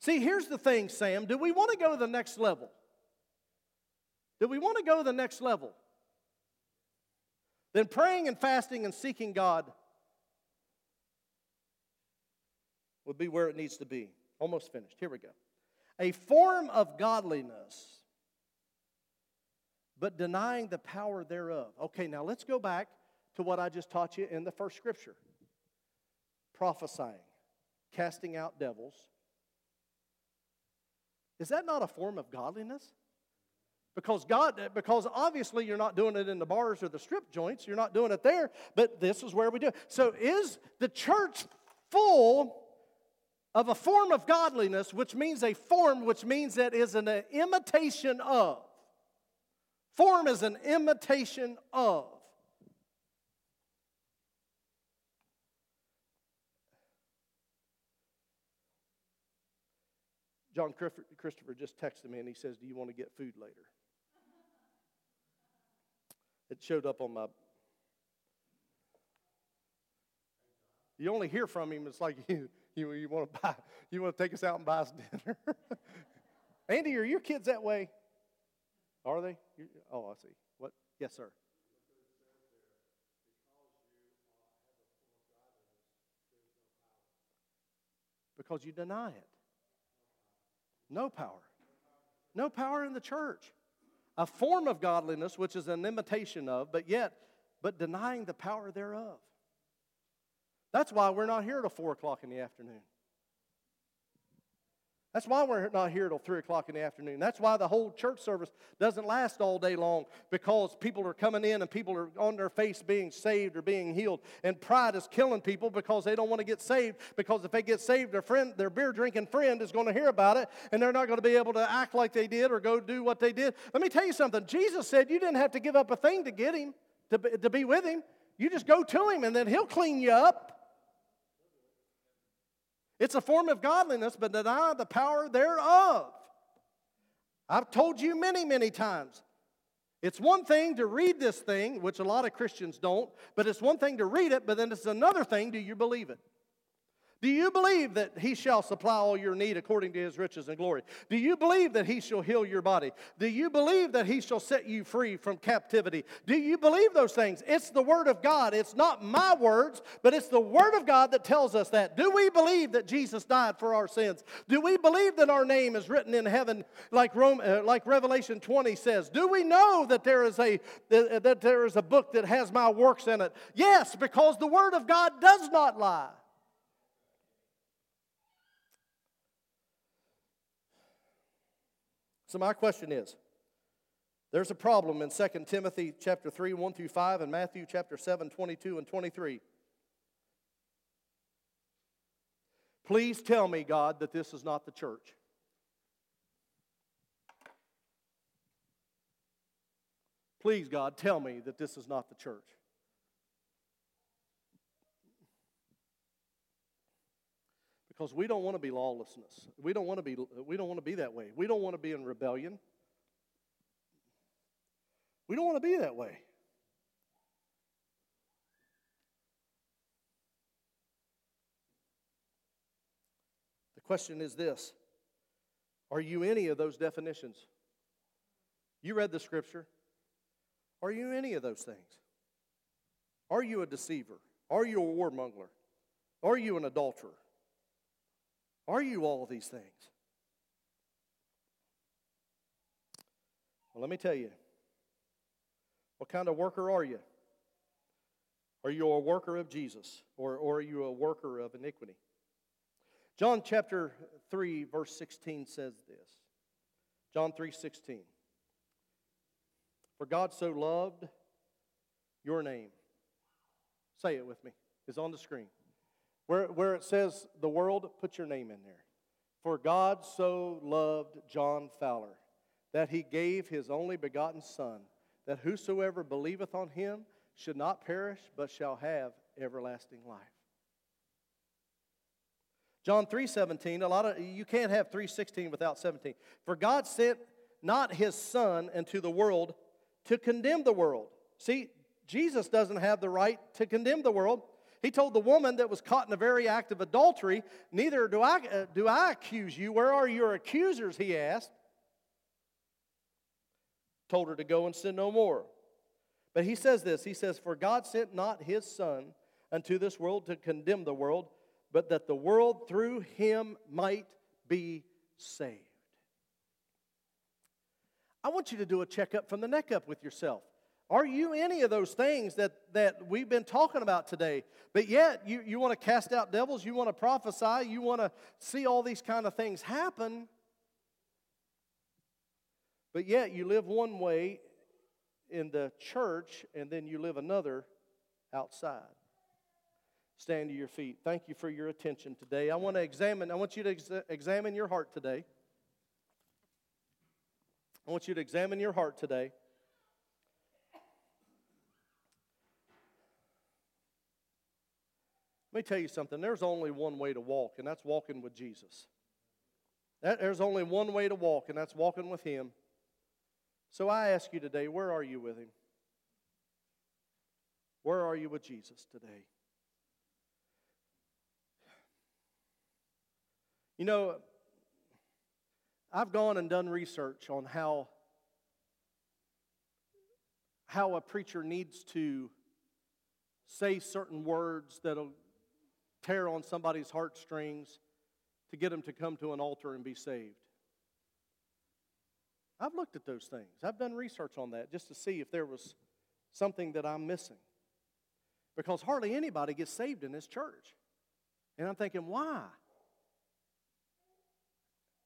See, here's the thing, Sam. Do we want to go to the next level? Do we want to go to the next level? then praying and fasting and seeking God would be where it needs to be. Almost finished. Here we go. A form of godliness, but denying the power thereof. Okay, now let's go back to what I just taught you in the first scripture prophesying, casting out devils. Is that not a form of godliness? Because God, because obviously you're not doing it in the bars or the strip joints, you're not doing it there, but this is where we do it. So is the church full of a form of godliness, which means a form, which means that is an imitation of. Form is an imitation of. John Christopher just texted me and he says, Do you want to get food later? It showed up on my. You only hear from him. It's like you, you, you want to buy, you want to take us out and buy us dinner. Andy, are your kids that way? Are they? Oh, I see. What? Yes, sir. Because you deny it. No power. No power in the church. A form of godliness, which is an imitation of, but yet, but denying the power thereof. That's why we're not here till 4 o'clock in the afternoon. That's why we're not here till 3 o'clock in the afternoon. That's why the whole church service doesn't last all day long because people are coming in and people are on their face being saved or being healed. And pride is killing people because they don't want to get saved because if they get saved, their friend, their beer drinking friend is going to hear about it and they're not going to be able to act like they did or go do what they did. Let me tell you something. Jesus said you didn't have to give up a thing to get him, to to be with him. You just go to him and then he'll clean you up. It's a form of godliness, but deny the power thereof. I've told you many, many times. It's one thing to read this thing, which a lot of Christians don't, but it's one thing to read it, but then it's another thing do you believe it? Do you believe that he shall supply all your need according to his riches and glory? Do you believe that he shall heal your body? Do you believe that he shall set you free from captivity? Do you believe those things? It's the word of God. It's not my words, but it's the word of God that tells us that. Do we believe that Jesus died for our sins? Do we believe that our name is written in heaven like Rome, uh, like Revelation 20 says? Do we know that there is a that there is a book that has my works in it? Yes, because the word of God does not lie. So my question is, there's a problem in 2 Timothy chapter 3, 1 through 5, and Matthew chapter 7, 22 and 23. Please tell me, God, that this is not the church. Please, God, tell me that this is not the church. Because we don't want to be lawlessness. We don't want to be we don't want to be that way. We don't want to be in rebellion. We don't want to be that way. The question is this Are you any of those definitions? You read the scripture. Are you any of those things? Are you a deceiver? Are you a warmonger? Are you an adulterer? Are you all these things? Well, let me tell you. What kind of worker are you? Are you a worker of Jesus or, or are you a worker of iniquity? John chapter 3, verse 16 says this. John 3 16. For God so loved your name. Say it with me. It's on the screen. Where, where it says the world, put your name in there. For God so loved John Fowler that he gave his only begotten Son, that whosoever believeth on him should not perish, but shall have everlasting life. John 3:17, a lot of you can't have 3:16 without 17. For God sent not his son into the world to condemn the world. See, Jesus doesn't have the right to condemn the world. He told the woman that was caught in a very act of adultery, Neither do I, uh, do I accuse you. Where are your accusers? He asked. Told her to go and sin no more. But he says this He says, For God sent not his Son unto this world to condemn the world, but that the world through him might be saved. I want you to do a checkup from the neck up with yourself. Are you any of those things that, that we've been talking about today? But yet, you, you want to cast out devils, you want to prophesy, you want to see all these kind of things happen. But yet, you live one way in the church and then you live another outside. Stand to your feet. Thank you for your attention today. I want to examine, I want you to ex- examine your heart today. I want you to examine your heart today. Let me tell you something. There's only one way to walk, and that's walking with Jesus. there's only one way to walk, and that's walking with Him. So I ask you today, where are you with Him? Where are you with Jesus today? You know, I've gone and done research on how, how a preacher needs to say certain words that'll tear on somebody's heartstrings to get them to come to an altar and be saved. I've looked at those things. I've done research on that just to see if there was something that I'm missing. Because hardly anybody gets saved in this church. And I'm thinking, why?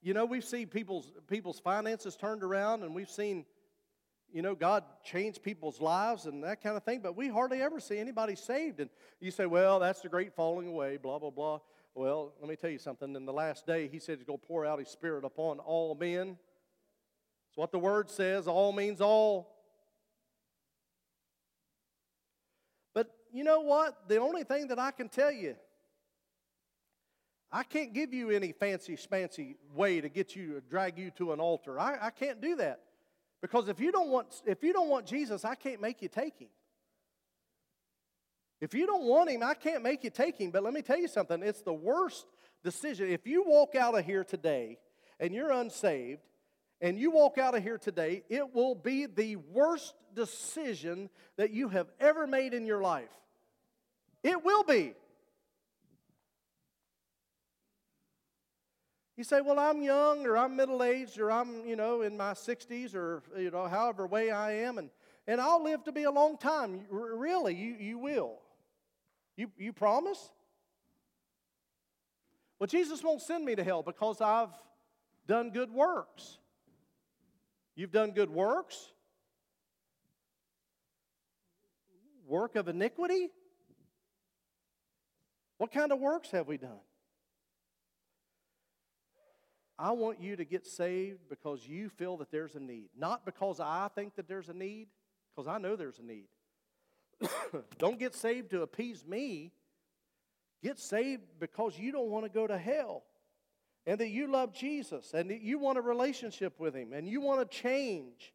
You know, we've seen people's, people's finances turned around and we've seen, you know, God changed people's lives and that kind of thing, but we hardly ever see anybody saved. And you say, well, that's the great falling away, blah, blah, blah. Well, let me tell you something. In the last day, he said he's going to pour out his spirit upon all men. It's what the word says. All means all. But you know what? The only thing that I can tell you I can't give you any fancy spancy way to get you, drag you to an altar. I, I can't do that. Because if you don't want if you don't want Jesus, I can't make you take him. If you don't want him, I can't make you take him. But let me tell you something, it's the worst decision. If you walk out of here today and you're unsaved, and you walk out of here today, it will be the worst decision that you have ever made in your life. It will be. You say, well, I'm young or I'm middle aged or I'm, you know, in my 60s or, you know, however way I am, and, and I'll live to be a long time. Really, you, you will. You, you promise? Well, Jesus won't send me to hell because I've done good works. You've done good works? Work of iniquity? What kind of works have we done? I want you to get saved because you feel that there's a need, not because I think that there's a need, because I know there's a need. don't get saved to appease me. Get saved because you don't want to go to hell and that you love Jesus and that you want a relationship with Him and you want to change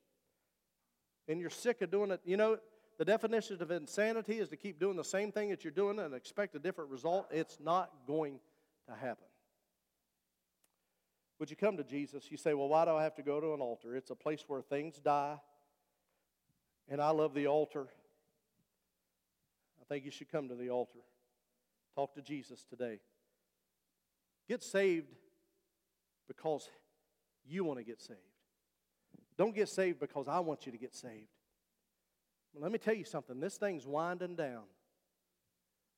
and you're sick of doing it. You know, the definition of insanity is to keep doing the same thing that you're doing and expect a different result. It's not going to happen. Would you come to Jesus? You say, Well, why do I have to go to an altar? It's a place where things die. And I love the altar. I think you should come to the altar. Talk to Jesus today. Get saved because you want to get saved. Don't get saved because I want you to get saved. Let me tell you something. This thing's winding down.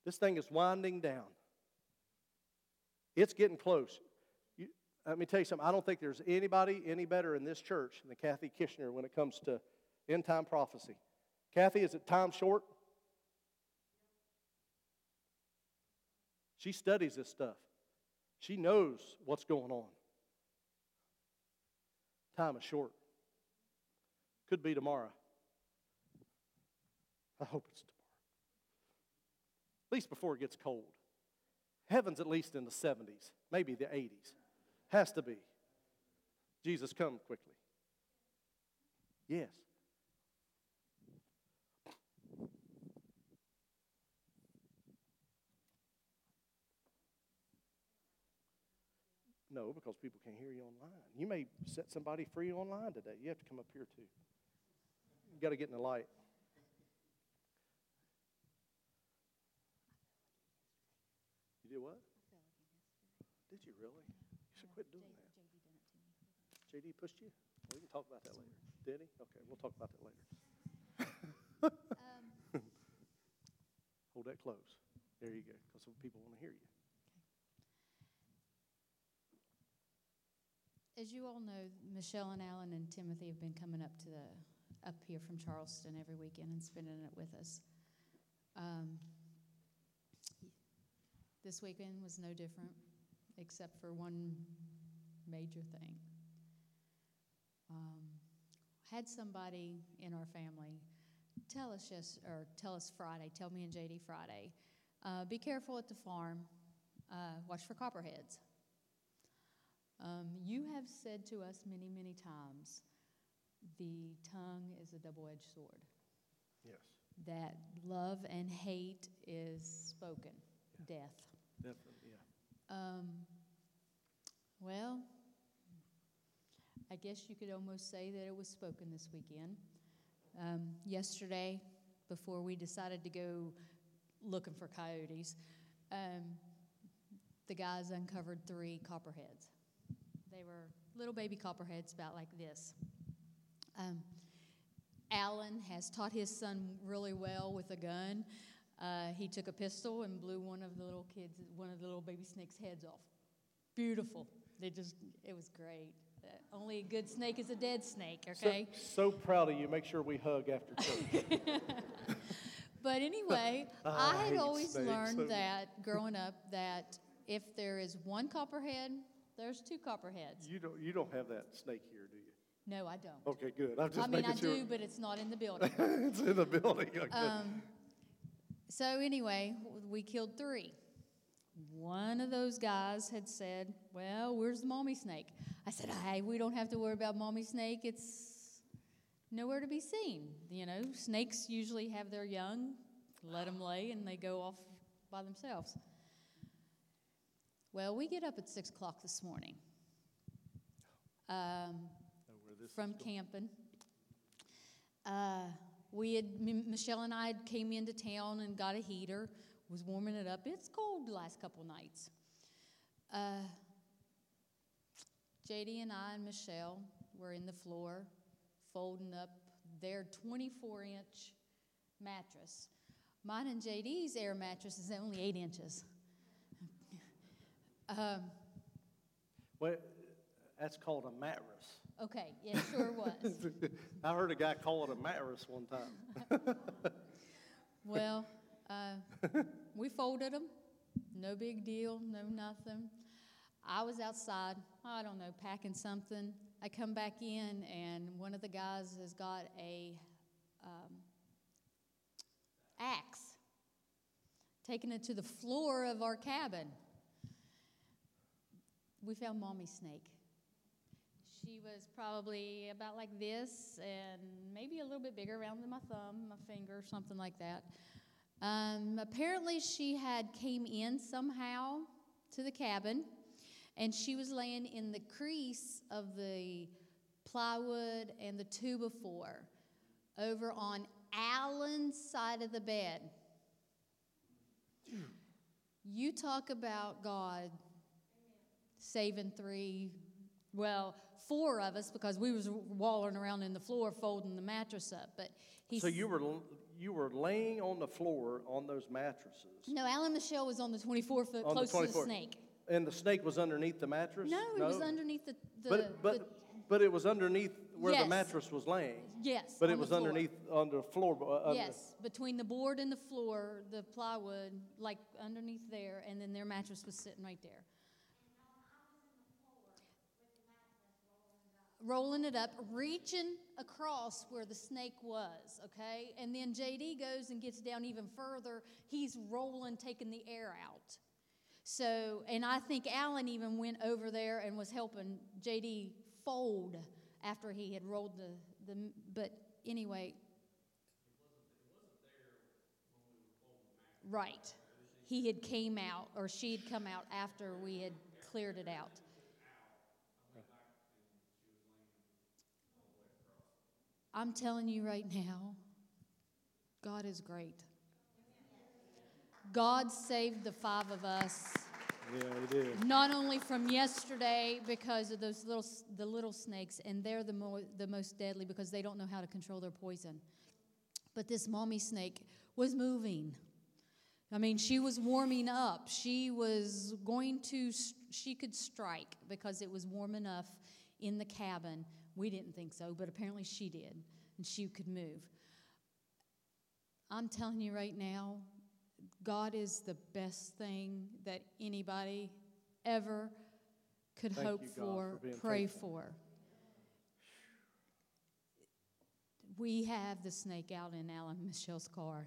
This thing is winding down. It's getting close. Let me tell you something. I don't think there's anybody any better in this church than Kathy Kishner when it comes to end time prophecy. Kathy, is it time short? She studies this stuff. She knows what's going on. Time is short. Could be tomorrow. I hope it's tomorrow. At least before it gets cold. Heaven's at least in the 70s, maybe the 80s. Has to be. Jesus, come quickly. Yes. No, because people can't hear you online. You may set somebody free online today. You have to come up here too. You got to get in the light. You did what? Did you really? Quit doing that. JD pushed you? We can talk about that later. Did he? Okay, we'll talk about that later. um, Hold that close. There you go, because some people want to hear you. As you all know, Michelle and Alan and Timothy have been coming up to the up here from Charleston every weekend and spending it with us. Um, this weekend was no different except for one major thing. Um, had somebody in our family tell us just, or tell us Friday, tell me and JD Friday, uh, be careful at the farm, uh, watch for copperheads. Um, you have said to us many, many times, the tongue is a double edged sword. Yes. That love and hate is spoken, yeah. death. Definitely. Um, well, I guess you could almost say that it was spoken this weekend. Um, yesterday, before we decided to go looking for coyotes, um, the guys uncovered three copperheads. They were little baby copperheads about like this. Um, Alan has taught his son really well with a gun. Uh, he took a pistol and blew one of the little kids, one of the little baby snakes' heads off. Beautiful. They just, it was great. Uh, only a good snake is a dead snake, okay? So, proud of you. Make sure we hug after church. But anyway, Ah, I I had always snakes. learned that growing up that if there is one copperhead, there's two copperheads. you don't. You don't have that snake here, do you? No, I don't. Okay, good. I'm just I mean, I sure. do, but it's not in the building. it's in the building. Okay. Um, so anyway, we killed three. One of those guys had said, "Well, where's the mommy snake?" I said, "Hey, we don't have to worry about mommy snake. It's nowhere to be seen. You know, snakes usually have their young, let them lay, and they go off by themselves." Well, we get up at six o'clock this morning. Um, this from camping. Uh, we had Michelle and I came into town and got a heater. Was warming it up. It's cold the last couple nights. Uh, JD and I and Michelle were in the floor, folding up their 24-inch mattress. Mine and JD's air mattress is only eight inches. um, Well, that's called a mattress. Okay, yeah, sure was. I heard a guy call it a mattress one time. Well, uh, we folded them. No big deal, no nothing. I was outside, I don't know, packing something. I come back in, and one of the guys has got a um, axe, taking it to the floor of our cabin. We found Mommy Snake. She was probably about like this and maybe a little bit bigger, around my thumb, my finger, something like that. Um, apparently, she had came in somehow to the cabin, and she was laying in the crease of the plywood and the two before, over on Alan's side of the bed. You talk about God saving three, well, four of us because we was walling around in the floor folding the mattress up. But he So you were you were laying on the floor on those mattresses, no, Alan Michelle was on the 24 foot On the close to the snake. and the snake was underneath the mattress. No, it was underneath the. the But but the- but it was underneath where the mattress was laying. yes. But it was underneath on the floor. uh, under- Yes, between the board and the floor, the plywood, like underneath there, and then their mattress was sitting right there. Rolling it up, reaching across where the snake was, okay? And then JD goes and gets down even further. He's rolling, taking the air out. So, and I think Alan even went over there and was helping JD fold after he had rolled the, the but anyway, Right. He had came out, or she had come out after we had cleared it out. I'm telling you right now, God is great. God saved the five of us, Yeah, he did. not only from yesterday because of those little the little snakes, and they're the mo- the most deadly because they don't know how to control their poison. But this mommy snake was moving. I mean, she was warming up. She was going to, she could strike because it was warm enough in the cabin. We didn't think so, but apparently she did, and she could move. I'm telling you right now, God is the best thing that anybody ever could Thank hope you, for, for pray faithful. for. We have the snake out in Alan Michelle's car.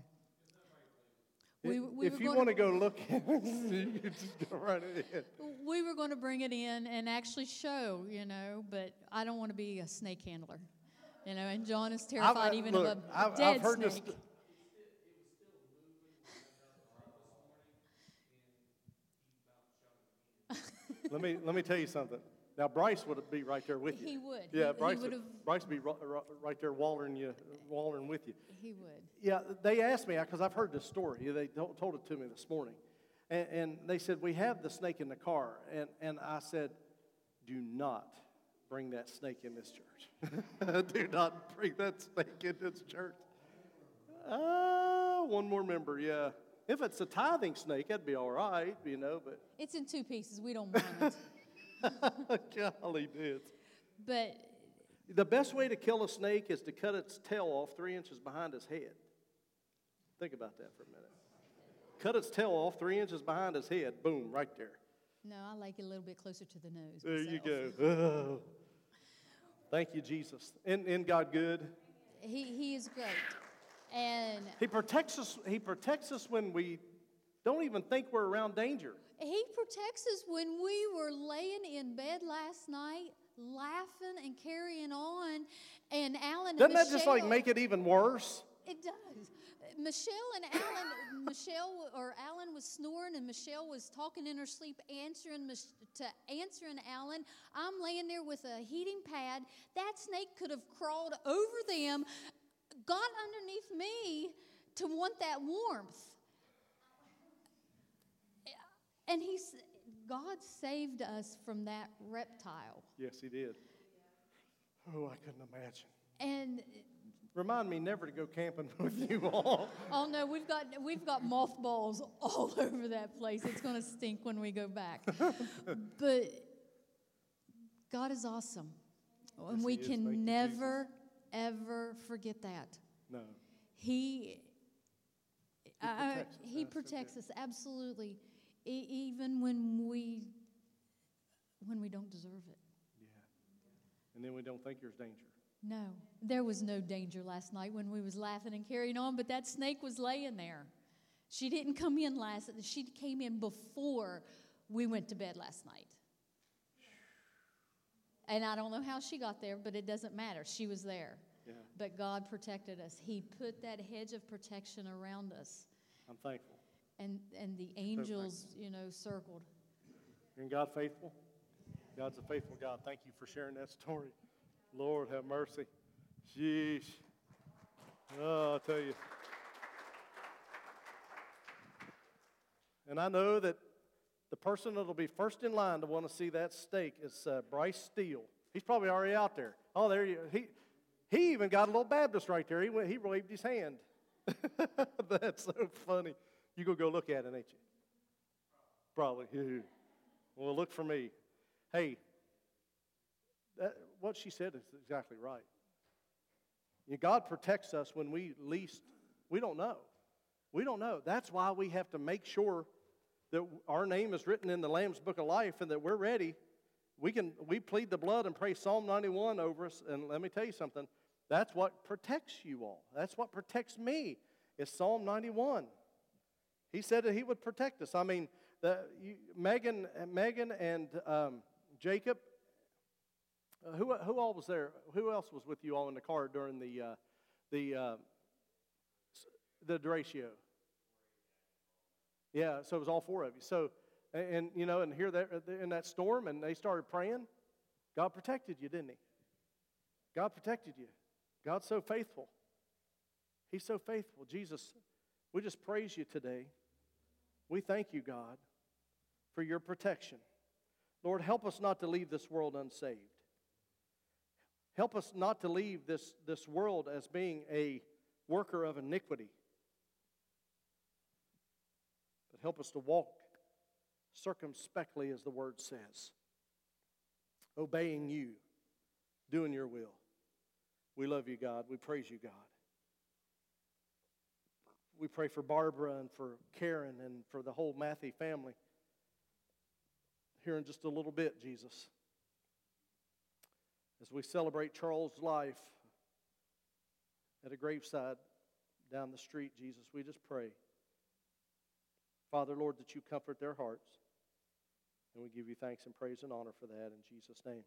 We- If- we if you want to go look at it, you can just go right ahead. We were going to bring it in and actually show, you know, but I don't want to be a snake handler, you know. And John is uh, terrified I've- even look, of a I've- I've dead heard this- snake. Let me let me tell you something. Now, Bryce would be right there with you. He would. Yeah, He- he Bryce, would've- Bryce would be ri- ri- right there wallering you, wallering with you. He would. Yeah, they asked me, because I've heard this story. They told it to me this morning. And, and they said, We have the snake in the car. And, and I said, Do not bring that snake in this church. Do not bring that snake in this church. Uh, one more member, yeah. If it's a tithing snake, that'd be all right, you know, but It's in two pieces. We don't want it. golly, dude. but The best way to kill a snake is to cut its tail off three inches behind its head. Think about that for a minute. Cut its tail off three inches behind its head. Boom, right there. no, I like it a little bit closer to the nose. There you go. Oh. Thank you, Jesus. In, in God good. He, he is great. And He protects us. He protects us when we don't even think we're around danger. He protects us when we were laying in bed last night, laughing and carrying on. And Alan and Doesn't that just like make it even worse? It does. Michelle and Alan, Michelle or Alan was snoring, and Michelle was talking in her sleep, answering to answering Alan. I'm laying there with a heating pad. That snake could have crawled over them, got underneath me to want that warmth. And he's God saved us from that reptile. Yes, he did. Oh, I couldn't imagine. And Remind me never to go camping with you all. Oh no, we've got we've got mothballs all over that place. It's going to stink when we go back. but God is awesome, and we can Thank you, never ever forget that. No. He I- protects us, he protects us absolutely, e- even when we when we don't deserve it. Yeah. And then we don't think there's danger. No, there was no danger last night when we was laughing and carrying on, but that snake was laying there. She didn't come in last. She came in before we went to bed last night. And I don't know how she got there, but it doesn't matter. She was there. Yeah. But God protected us. He put that hedge of protection around us, I'm thankful. And and the angels, you know, circled. Isn't God faithful? God's a faithful God. Thank you for sharing that story. Lord, have mercy. Sheesh. Oh, I'll tell you. And I know that the person that'll be first in line to want to see that steak is uh, Bryce Steele. He's probably already out there. Oh, there you. He he even got a little Baptist right there. He went. He waved his hand. That's so funny. You go go look at it, ain't you? Probably. Well, look for me. Hey, that, what she said is exactly right. God protects us when we least, we don't know. We don't know. That's why we have to make sure that our name is written in the Lamb's Book of Life and that we're ready. We can we plead the blood and pray Psalm 91 over us. And let me tell you something. That's what protects you all. That's what protects me. Is Psalm 91. He said that he would protect us. I mean, the, you, Megan, Megan and um, Jacob. Uh, who, who all was there? Who else was with you all in the car during the uh, the uh, the derecho? Yeah, so it was all four of you. So, and, you know, and here that in that storm, and they started praying. God protected you, didn't He? God protected you. God's so faithful. He's so faithful. Jesus, we just praise you today. We thank you, God, for your protection. Lord, help us not to leave this world unsaved. Help us not to leave this, this world as being a worker of iniquity. But help us to walk circumspectly, as the word says, obeying you, doing your will. We love you, God. We praise you, God. We pray for Barbara and for Karen and for the whole Matthew family here in just a little bit, Jesus. As we celebrate Charles' life at a graveside down the street, Jesus, we just pray. Father, Lord, that you comfort their hearts. And we give you thanks and praise and honor for that in Jesus' name.